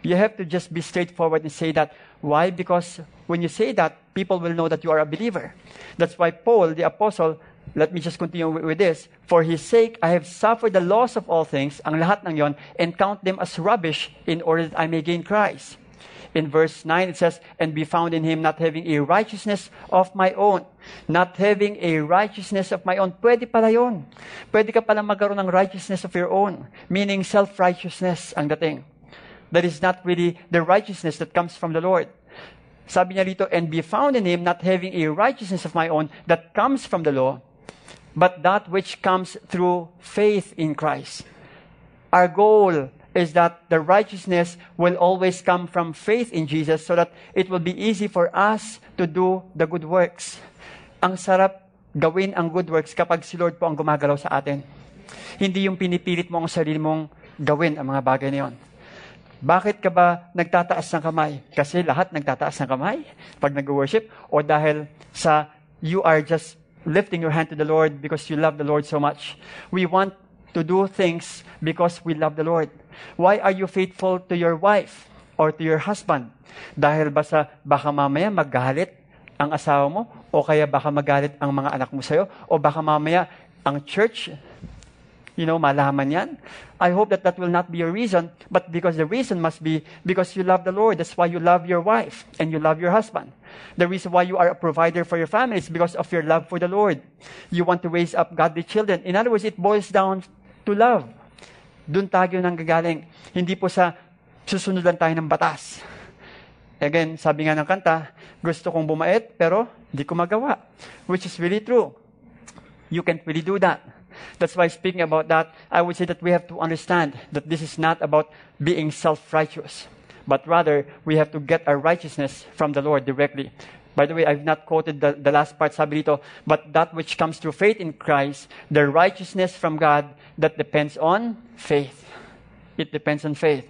You have to just be straightforward and say that. Why? Because when you say that, people will know that you are a believer. That's why Paul, the apostle, let me just continue with this. For his sake, I have suffered the loss of all things, ang lahat ng yon, and count them as rubbish in order that I may gain Christ. In verse 9, it says, And be found in him not having a righteousness of my own. Not having a righteousness of my own. Pwede pala yun. Pwede ka pala magkaroon ng righteousness of your own. Meaning self-righteousness ang dating. That is not really the righteousness that comes from the Lord. Sabi niya rito, and be found in him not having a righteousness of my own that comes from the law, but that which comes through faith in Christ. Our goal is that the righteousness will always come from faith in Jesus so that it will be easy for us to do the good works. Ang sarap gawin ang good works kapag si Lord po ang gumagalaw sa atin. Hindi yung pinipilit mo ang sarili mong gawin ang mga bagay na yon. Bakit ka ba nagtataas ng kamay? Kasi lahat nagtataas ng kamay pag nag-worship o dahil sa you are just lifting your hand to the Lord because you love the Lord so much. We want to do things because we love the Lord. Why are you faithful to your wife or to your husband? Dahil ba sa baka mamaya magalit ang asawa mo o kaya baka magalit ang mga anak mo sa'yo o baka mamaya ang church you know, malaman yan. I hope that that will not be your reason, but because the reason must be because you love the Lord. That's why you love your wife and you love your husband. The reason why you are a provider for your family is because of your love for the Lord. You want to raise up godly children. In other words, it boils down to love. Doon tayo nang gagaling. Hindi po sa susunod lang tayo ng batas. Again, sabi nga ng kanta, gusto kong bumait, pero hindi ko magawa. Which is really true. You can't really do that. That's why speaking about that, I would say that we have to understand that this is not about being self-righteous, but rather we have to get our righteousness from the Lord directly. By the way, I've not quoted the, the last part, sabi but that which comes through faith in Christ, the righteousness from God that depends on faith. It depends on faith.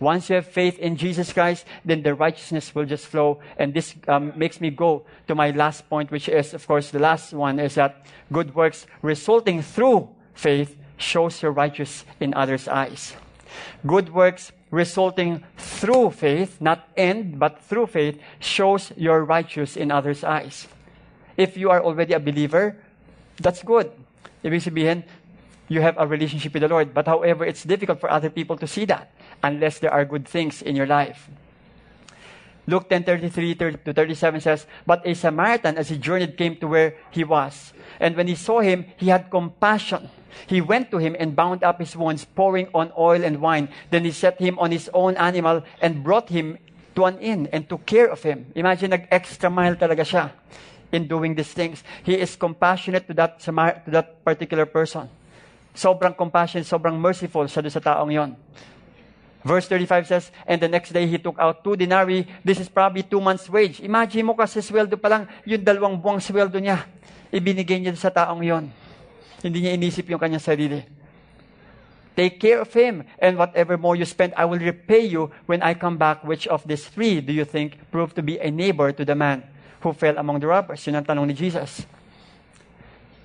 Once you have faith in Jesus Christ, then the righteousness will just flow. And this um, makes me go to my last point, which is, of course, the last one is that good works resulting through faith shows you're righteous in others' eyes. Good works resulting through faith, not end, but through faith, shows you're righteous in others' eyes. If you are already a believer, that's good. Ibig sabihin, you have a relationship with the Lord. But however, it's difficult for other people to see that. Unless there are good things in your life. Luke 10:33 to 37 says, "But a Samaritan as he journeyed came to where he was, and when he saw him, he had compassion. He went to him and bound up his wounds, pouring on oil and wine. Then he set him on his own animal and brought him to an inn and took care of him." Imagine nag-extra mile talaga siya in doing these things. He is compassionate to that Samar- to that particular person. Sobrang compassionate, sobrang merciful doon sa taong yon. Verse 35 says, And the next day he took out two denarii. This is probably two months' wage. Imagine mo kasi sweldo pa lang, yung dalawang buwang sweldo niya. Ibinigay niya sa taong yon. Hindi niya inisip yung kanyang sarili. Take care of him, and whatever more you spend, I will repay you when I come back. Which of these three do you think proved to be a neighbor to the man who fell among the robbers? Yun ang tanong ni Jesus.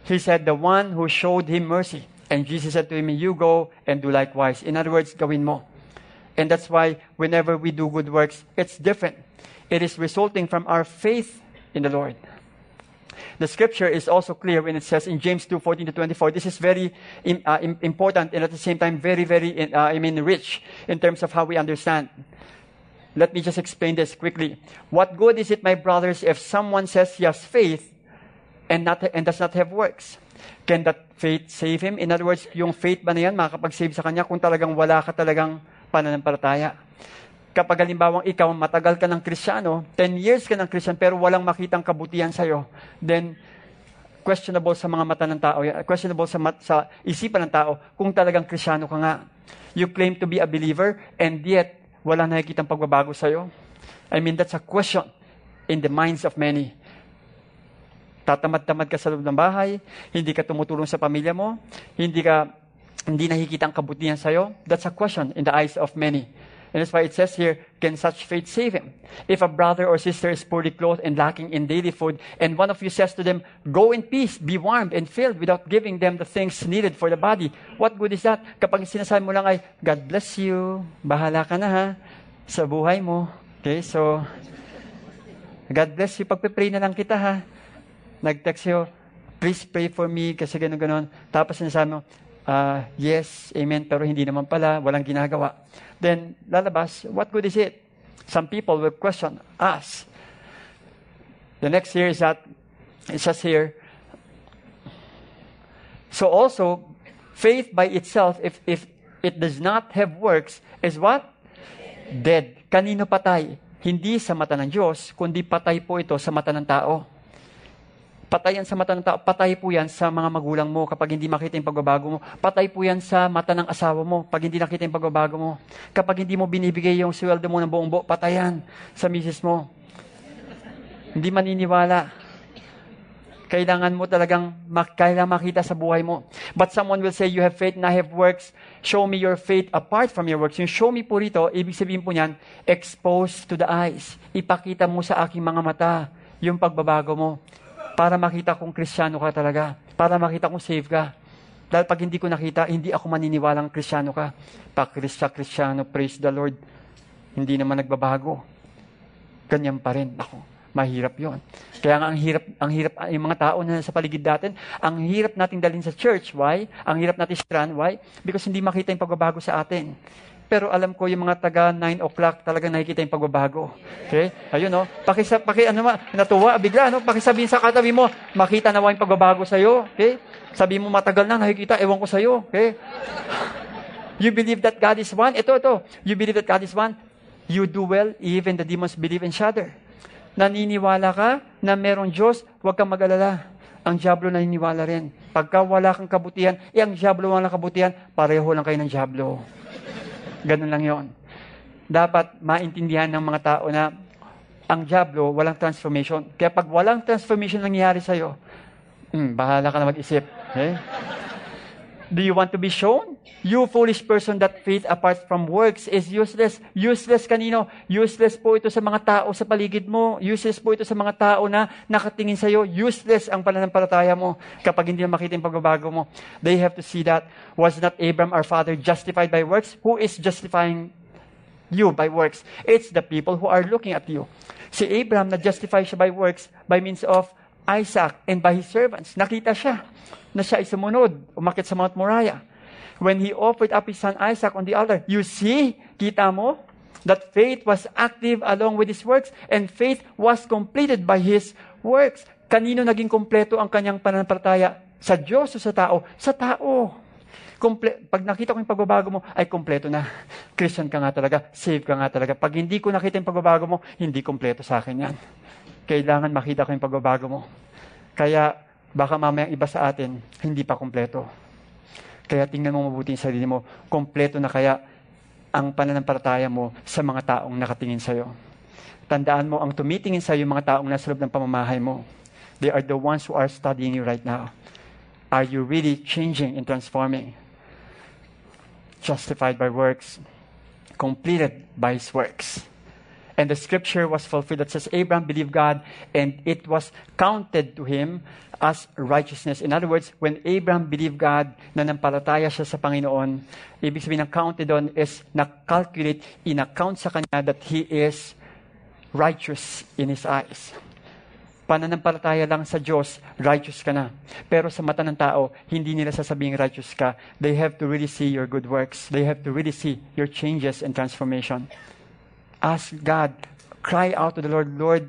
He said, the one who showed him mercy. And Jesus said to him, you go and do likewise. In other words, gawin mo. And that's why whenever we do good works, it's different. It is resulting from our faith in the Lord. The scripture is also clear when it says in James 2 14 to 24. This is very uh, important and at the same time very, very, uh, I mean, rich in terms of how we understand. Let me just explain this quickly. What good is it, my brothers, if someone says he has faith and, not, and does not have works? Can that faith save him? In other words, yung faith ba na yan makakapag-save sa kanya kung talagang wala ka talagang pananampalataya? Kapag halimbawang ikaw, matagal ka ng krisyano, 10 years ka ng krisyano, pero walang makitang kabutihan sa'yo, then questionable sa mga mata ng tao, questionable sa, mat, sa isipan ng tao kung talagang krisyano ka nga. You claim to be a believer, and yet, wala nakikitang pagbabago sa'yo. I mean, that's a question in the minds of many. Tatamad-tamad ka sa loob ng bahay, hindi ka tumutulong sa pamilya mo, hindi ka hindi nakikita ang kabutihan sa'yo. That's a question in the eyes of many. And that's why it says here, can such faith save him? If a brother or sister is poorly clothed and lacking in daily food, and one of you says to them, Go in peace, be warmed and filled without giving them the things needed for the body, what good is that? Kapag sinasabi mo lang ay, God bless you, bahala ka na ha, sa buhay mo. Okay, so, God bless you, pagpe-pray na lang kita ha. Nag-text you, please pray for me, kasi gano'n-gano'n. Tapos sinasabi mo, uh, yes, amen, pero hindi naman pala, walang ginagawa. Then, lalabas, what good is it? Some people will question us. The next here is that, it says here, so also, faith by itself, if, if it does not have works, is what? Dead. Kanino patay? Hindi sa mata ng Diyos, kundi patay po ito sa mata ng tao patay yan sa mata ng tao, patay po yan sa mga magulang mo kapag hindi makita yung pagbabago mo. Patay po yan sa mata ng asawa mo pag hindi nakita yung pagbabago mo. Kapag hindi mo binibigay yung sweldo mo ng buong buo, patay yan sa misis mo. Hindi maniniwala. Kailangan mo talagang mak- kailangan makita sa buhay mo. But someone will say, you have faith and I have works. Show me your faith apart from your works. Yung show me po rito, ibig sabihin po niyan, exposed to the eyes. Ipakita mo sa aking mga mata yung pagbabago mo para makita kong kristyano ka talaga. Para makita kong save ka. Dahil pag hindi ko nakita, hindi ako maniniwalang kristyano ka. Pag kristya, kristyano, praise the Lord. Hindi naman nagbabago. Ganyan pa rin. Ako, mahirap yon. Kaya nga ang hirap, ang hirap, yung mga tao na sa paligid natin, ang hirap nating dalhin sa church. Why? Ang hirap natin strand. Why? Because hindi makita yung pagbabago sa atin. Pero alam ko yung mga taga 9 o'clock talaga nakikita yung pagbabago. Okay? Ayun no. Pakisa paki ano ma, natuwa bigla no. Pakisabihin sa katabi mo, makita na yung pagbabago sa iyo. Okay? Sabi mo matagal na nakikita, ewan ko sa iyo. Okay? You believe that God is one? Ito ito. You believe that God is one? You do well, even the demons believe and shudder. Naniniwala ka na merong Diyos, huwag kang mag-alala. Ang Diablo naniniwala rin. Pagka wala kang kabutihan, eh ang Diablo wala kabutihan, pareho lang kayo ng Diablo. Ganun lang yon. Dapat maintindihan ng mga tao na ang Diablo, walang transformation. Kaya pag walang transformation nangyayari sa'yo, hmm, bahala ka na mag-isip. Okay? Do you want to be shown? You foolish person, that faith apart from works is useless. Useless kanino? Useless po ito sa mga tao sa paligid mo. Useless po ito sa mga tao na nakatingin sa'yo. Useless ang pananampalataya mo kapag hindi na makita yung pagbabago mo. They have to see that. Was not Abram our father justified by works? Who is justifying you by works? It's the people who are looking at you. Si Abraham na-justify siya by works by means of Isaac and by his servants. Nakita siya na siya ay sumunod, umakit sa Mount Moriah. When he offered up his son Isaac on the altar, you see, Kita mo? That faith was active along with his works and faith was completed by his works. Kanino naging kompleto ang kanyang pananampalataya? Sa Diyos o sa tao? Sa tao. Komple- pag nakita ko yung pagbabago mo, ay kompleto na. Christian ka nga talaga, save ka nga talaga. Pag hindi ko nakita yung pagbabago mo, hindi kompleto sa akin yan. Kailangan makita ko yung pagbabago mo. Kaya baka mamayang iba sa atin, hindi pa kompleto. Kaya tingnan mo mabuti yung sarili mo, kompleto na kaya ang pananampalataya mo sa mga taong nakatingin sa'yo. Tandaan mo, ang tumitingin sa'yo yung mga taong nasa loob ng pamamahay mo. They are the ones who are studying you right now. Are you really changing and transforming? Justified by works, completed by his works. And the scripture was fulfilled that says, Abraham believed God and it was counted to him as righteousness. In other words, when Abraham believed God, na nampalataya siya sa Panginoon, ibig sabihin ng counted on is na-calculate, in-account sa kanya that he is righteous in his eyes. Pananampalataya lang sa Diyos, righteous ka na. Pero sa mata ng tao, hindi nila sasabing righteous ka. They have to really see your good works. They have to really see your changes and transformation. Ask God, cry out to the Lord, Lord,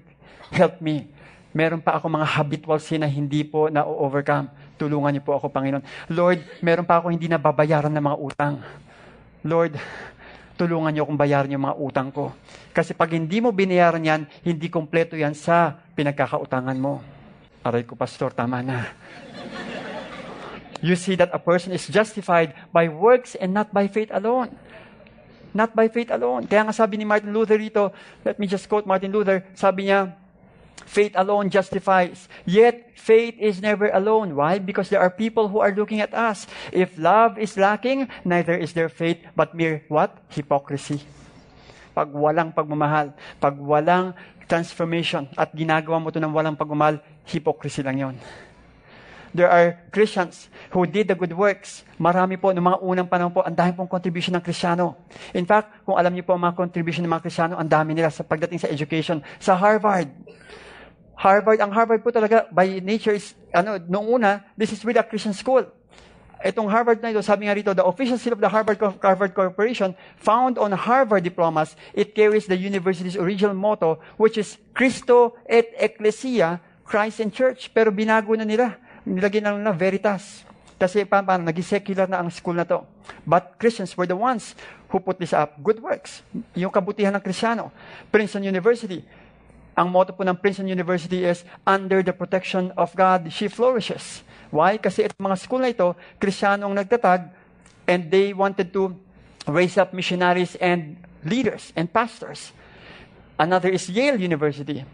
help me. Meron pa ako mga habitual sin na hindi po na-overcome. Tulungan niyo po ako, Panginoon. Lord, meron pa ako hindi nababayaran ng mga utang. Lord, tulungan niyo akong bayaran yung mga utang ko. Kasi pag hindi mo binayaran yan, hindi kompleto yan sa pinagkakautangan mo. Aray ko, Pastor, tama na. You see that a person is justified by works and not by faith alone. Not by faith alone. Kaya nga sabi ni Martin Luther rito, let me just quote Martin Luther, sabi niya, faith alone justifies. Yet, faith is never alone. Why? Because there are people who are looking at us. If love is lacking, neither is there faith, but mere what? Hypocrisy. Pag walang pagmamahal, pag walang transformation, at ginagawa mo ito ng walang pagmamahal, hypocrisy lang yon. There are Christians who did the good works. Marami po, noong mga unang panahon po, ang dami pong contribution ng Krisyano. In fact, kung alam niyo po ang mga contribution ng mga Krisyano, ang dami nila sa pagdating sa education. Sa Harvard, Harvard, ang Harvard po talaga, by nature is, ano, noong una, this is really a Christian school. Itong Harvard na ito, sabi nga rito, the official seal of the Harvard, Harvard Corporation, found on Harvard diplomas, it carries the university's original motto, which is Christo et Ecclesia, Christ and Church. Pero binago na nila. Nilagyan na nila Veritas. Kasi pa, paano, naging secular na ang school na to. But Christians were the ones who put this up. Good works. Yung kabutihan ng Krisyano. Princeton University. Ang motto po ng Princeton University is, Under the protection of God, she flourishes. Why? Kasi itong mga school na ito, Krisyano ang nagtatag, and they wanted to raise up missionaries and leaders and pastors. Another is Yale University.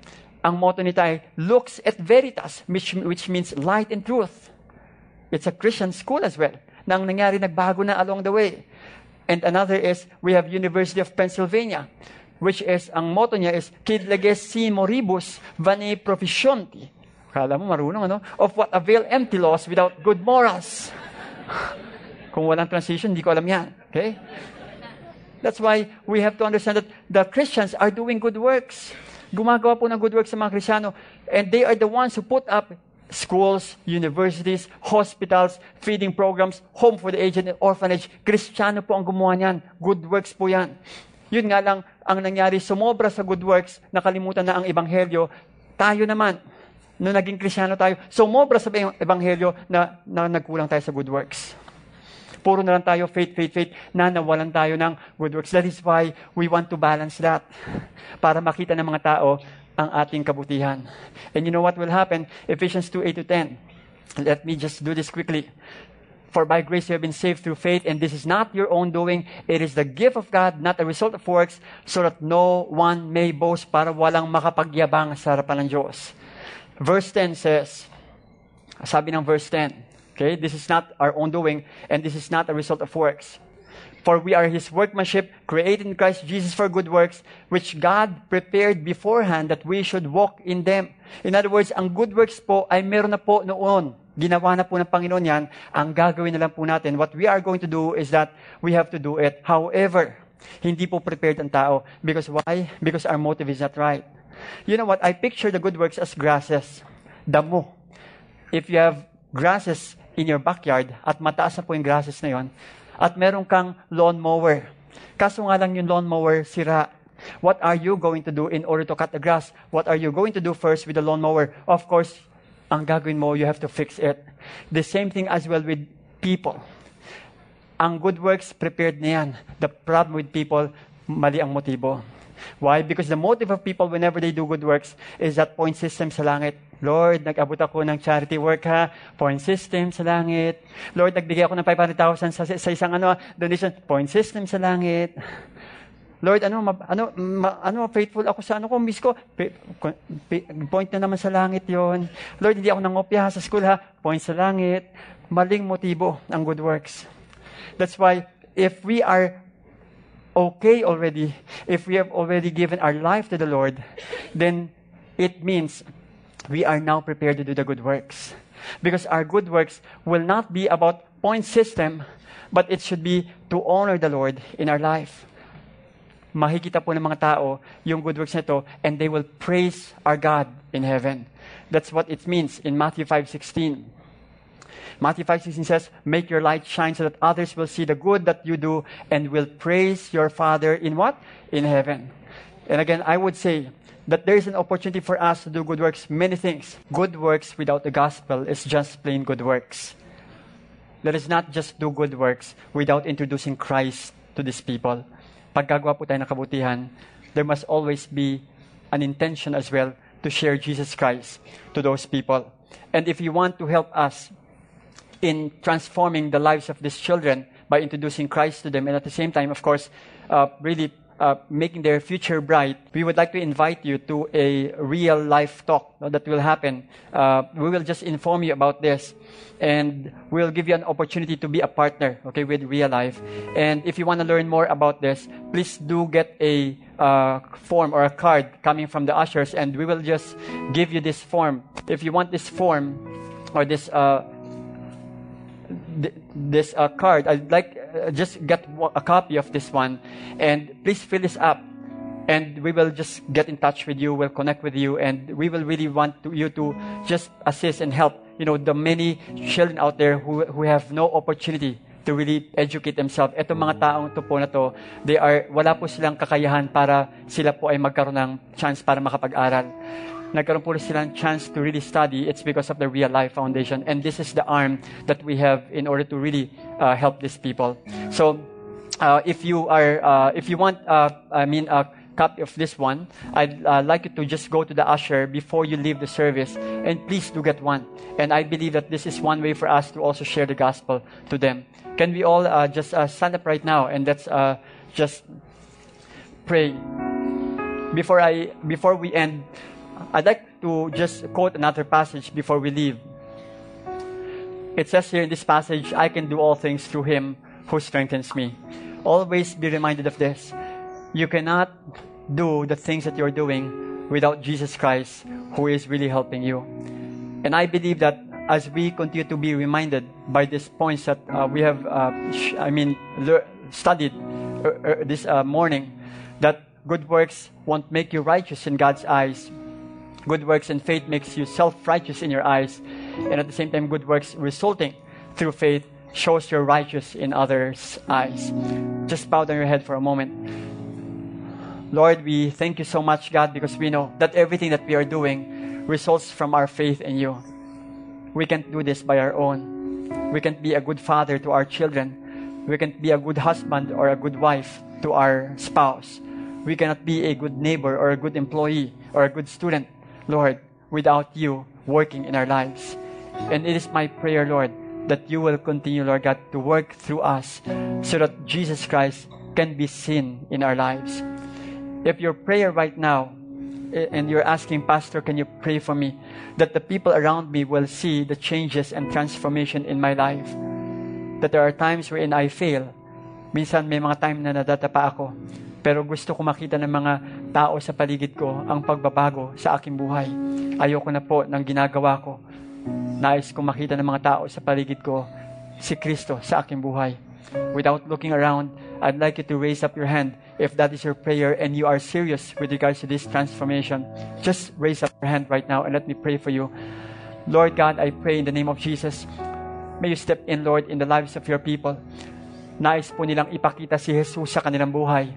Ang motto nito ay, Lux et Veritas, which, which means light and truth. It's a Christian school as well. Na ang nangyari, nagbago na along the way. And another is, we have University of Pennsylvania, which is, ang motto niya is, Quid leges si moribus vane proficienti. Kala mo marunong, ano? Of what avail empty laws without good morals. Kung walang transition, hindi ko alam yan. Okay? That's why we have to understand that the Christians are doing good works. Gumagawa po ng good works sa mga Krisyano. And they are the ones who put up schools, universities, hospitals, feeding programs, home for the aged and orphanage. Kristiyano po ang gumawa niyan. Good works po yan. Yun nga lang, ang nangyari, sumobra sa good works, nakalimutan na ang ebanghelyo. Tayo naman, nung naging krisyano tayo, sumobra sa ebanghelyo na, na nagkulang tayo sa good works. Puro na lang tayo faith, faith, faith, na nawalan tayo ng good works. That is why we want to balance that. Para makita ng mga tao ang ating kabutihan. And you know what will happen? Ephesians 2, 8 to 10. Let me just do this quickly. For by grace you have been saved through faith, and this is not your own doing. It is the gift of God, not a result of works, so that no one may boast para walang makapagyabang sa harapan ng Diyos. Verse 10 says, sabi ng verse 10, okay, this is not our own doing, and this is not a result of works. For we are His workmanship, created in Christ Jesus for good works, which God prepared beforehand that we should walk in them. In other words, ang good works po ay meron na po noon. Ginawa na po ng Panginoon yan. Ang gagawin na lang po natin, what we are going to do is that we have to do it. However, hindi po prepared ang tao. Because why? Because our motive is not right. You know what? I picture the good works as grasses. Damo. If you have grasses in your backyard at mataas na po yung grasses na yon, at meron kang lawn mower. Kaso nga lang yung lawnmower sira. What are you going to do in order to cut the grass? What are you going to do first with the lawnmower? Of course, ang gagawin mo, you have to fix it. The same thing as well with people. Ang good works, prepared na yan. The problem with people, mali ang motibo. Why? Because the motive of people whenever they do good works is that point system sa langit. Lord, nag-abot ako ng charity work ha. Point system sa langit. Lord, nagbigay ako ng 500,000 sa, sa isang ano, donation. Point system sa langit. Lord, ano, ma, ano, ma, ano, faithful ako sa ano ko, miss ko. Point na naman sa langit yon. Lord, hindi ako nangopya sa school ha. Point sa langit. Maling motibo ang good works. That's why, if we are okay already, if we have already given our life to the Lord, then it means we are now prepared to do the good works. Because our good works will not be about point system, but it should be to honor the Lord in our life. Makikita po ng mga tao yung good works nito and they will praise our God in heaven. That's what it means in Matthew 5:16. Matthew 5:16 says, "Make your light shine so that others will see the good that you do and will praise your Father in what? In heaven." And again, I would say that there is an opportunity for us to do good works, many things. Good works without the gospel is just plain good works. Let us not just do good works without introducing Christ to these people. Pag gagawa po tayo ng kabutihan, there must always be an intention as well to share Jesus Christ to those people. And if you want to help us in transforming the lives of these children by introducing Christ to them, and at the same time, of course, uh, really uh, making their future bright, we would like to invite you to a real life talk that will happen. Uh, we will just inform you about this, and we'll give you an opportunity to be a partner, okay, with real life. And if you want to learn more about this, please do get a uh, form or a card coming from the ushers, and we will just give you this form. If you want this form or this uh, th- this uh, card, I'd like uh, just get a copy of this one, and please fill this up, and we will just get in touch with you. We'll connect with you, and we will really want to, you to just assist and help. You know the many children out there who who have no opportunity to really educate themselves. Itong mga taong to po na to, they are, wala po silang kakayahan para sila po ay magkaroon ng chance para makapag-aral nagkaroon po sila ng chance to really study, it's because of the Real Life Foundation. And this is the arm that we have in order to really uh, help these people. So, uh, if you are, uh, if you want, uh, I mean, a copy of this one, I'd uh, like you to just go to the usher before you leave the service, and please do get one. And I believe that this is one way for us to also share the gospel to them. Can we all uh, just stand up right now and let's just pray before I before we end? I'd like to just quote another passage before we leave. It says here in this passage, I can do all things through him who strengthens me. Always be reminded of this. You cannot do the things that you're doing without Jesus Christ, who is really helping you. And I believe that as we continue to be reminded by these points that uh, we have, uh, I mean, le- studied uh, uh this uh, morning, that good works won't make you righteous in God's eyes, Good works and faith makes you self-righteous in your eyes, and at the same time, good works resulting through faith shows you're righteous in others' eyes. Just bow down your head for a moment. Lord, we thank you so much, God, because we know that everything that we are doing results from our faith in you. We can't do this by our own. We can't be a good father to our children. We can't be a good husband or a good wife to our spouse. We cannot be a good neighbor or a good employee or a good student Lord, without you working in our lives. And it is my prayer, Lord, that you will continue, Lord God, to work through us so that Jesus Christ can be seen in our lives. If your prayer right now, and you're asking, Pastor, can you pray for me? That the people around me will see the changes and transformation in my life. That there are times wherein I fail. Minsan may mga time na nadatapa ako. Pero gusto ko makita ng mga tao sa paligid ko ang pagbabago sa aking buhay. Ayoko na po ng ginagawa ko. Nais ko makita ng mga tao sa paligid ko si Kristo sa aking buhay. Without looking around, I'd like you to raise up your hand if that is your prayer and you are serious with regards to this transformation. Just raise up your hand right now and let me pray for you. Lord God, I pray in the name of Jesus. May you step in, Lord, in the lives of your people. Nais po nilang ipakita si Jesus sa kanilang buhay.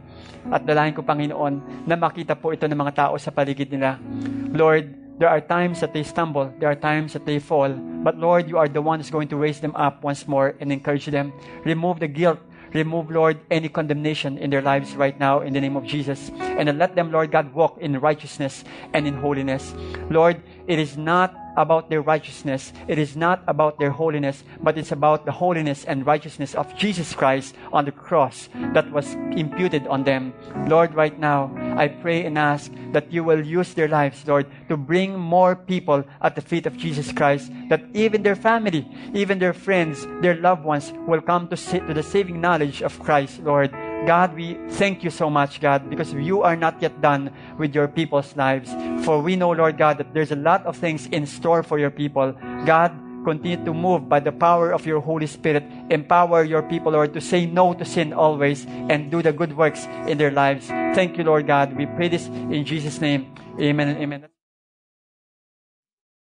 At dalahin ko, Panginoon, na makita po ito ng mga tao sa paligid nila. Lord, there are times that they stumble, there are times that they fall, but Lord, you are the one who's going to raise them up once more and encourage them. Remove the guilt, Remove, Lord, any condemnation in their lives right now in the name of Jesus. And let them, Lord God, walk in righteousness and in holiness. Lord, it is not about their righteousness. It is not about their holiness, but it's about the holiness and righteousness of Jesus Christ on the cross that was imputed on them. Lord, right now, I pray and ask that you will use their lives, Lord, to bring more people at the feet of Jesus Christ, that even their family, even their friends, their loved ones will come to, to the saving knowledge of Christ, Lord. God, we thank you so much, God, because you are not yet done with your people's lives. For we know, Lord God, that there's a lot of things in store for your people. God, continue to move by the power of your Holy Spirit. Empower your people, Lord, to say no to sin always and do the good works in their lives. Thank you, Lord God. We pray this in Jesus' name. Amen and amen.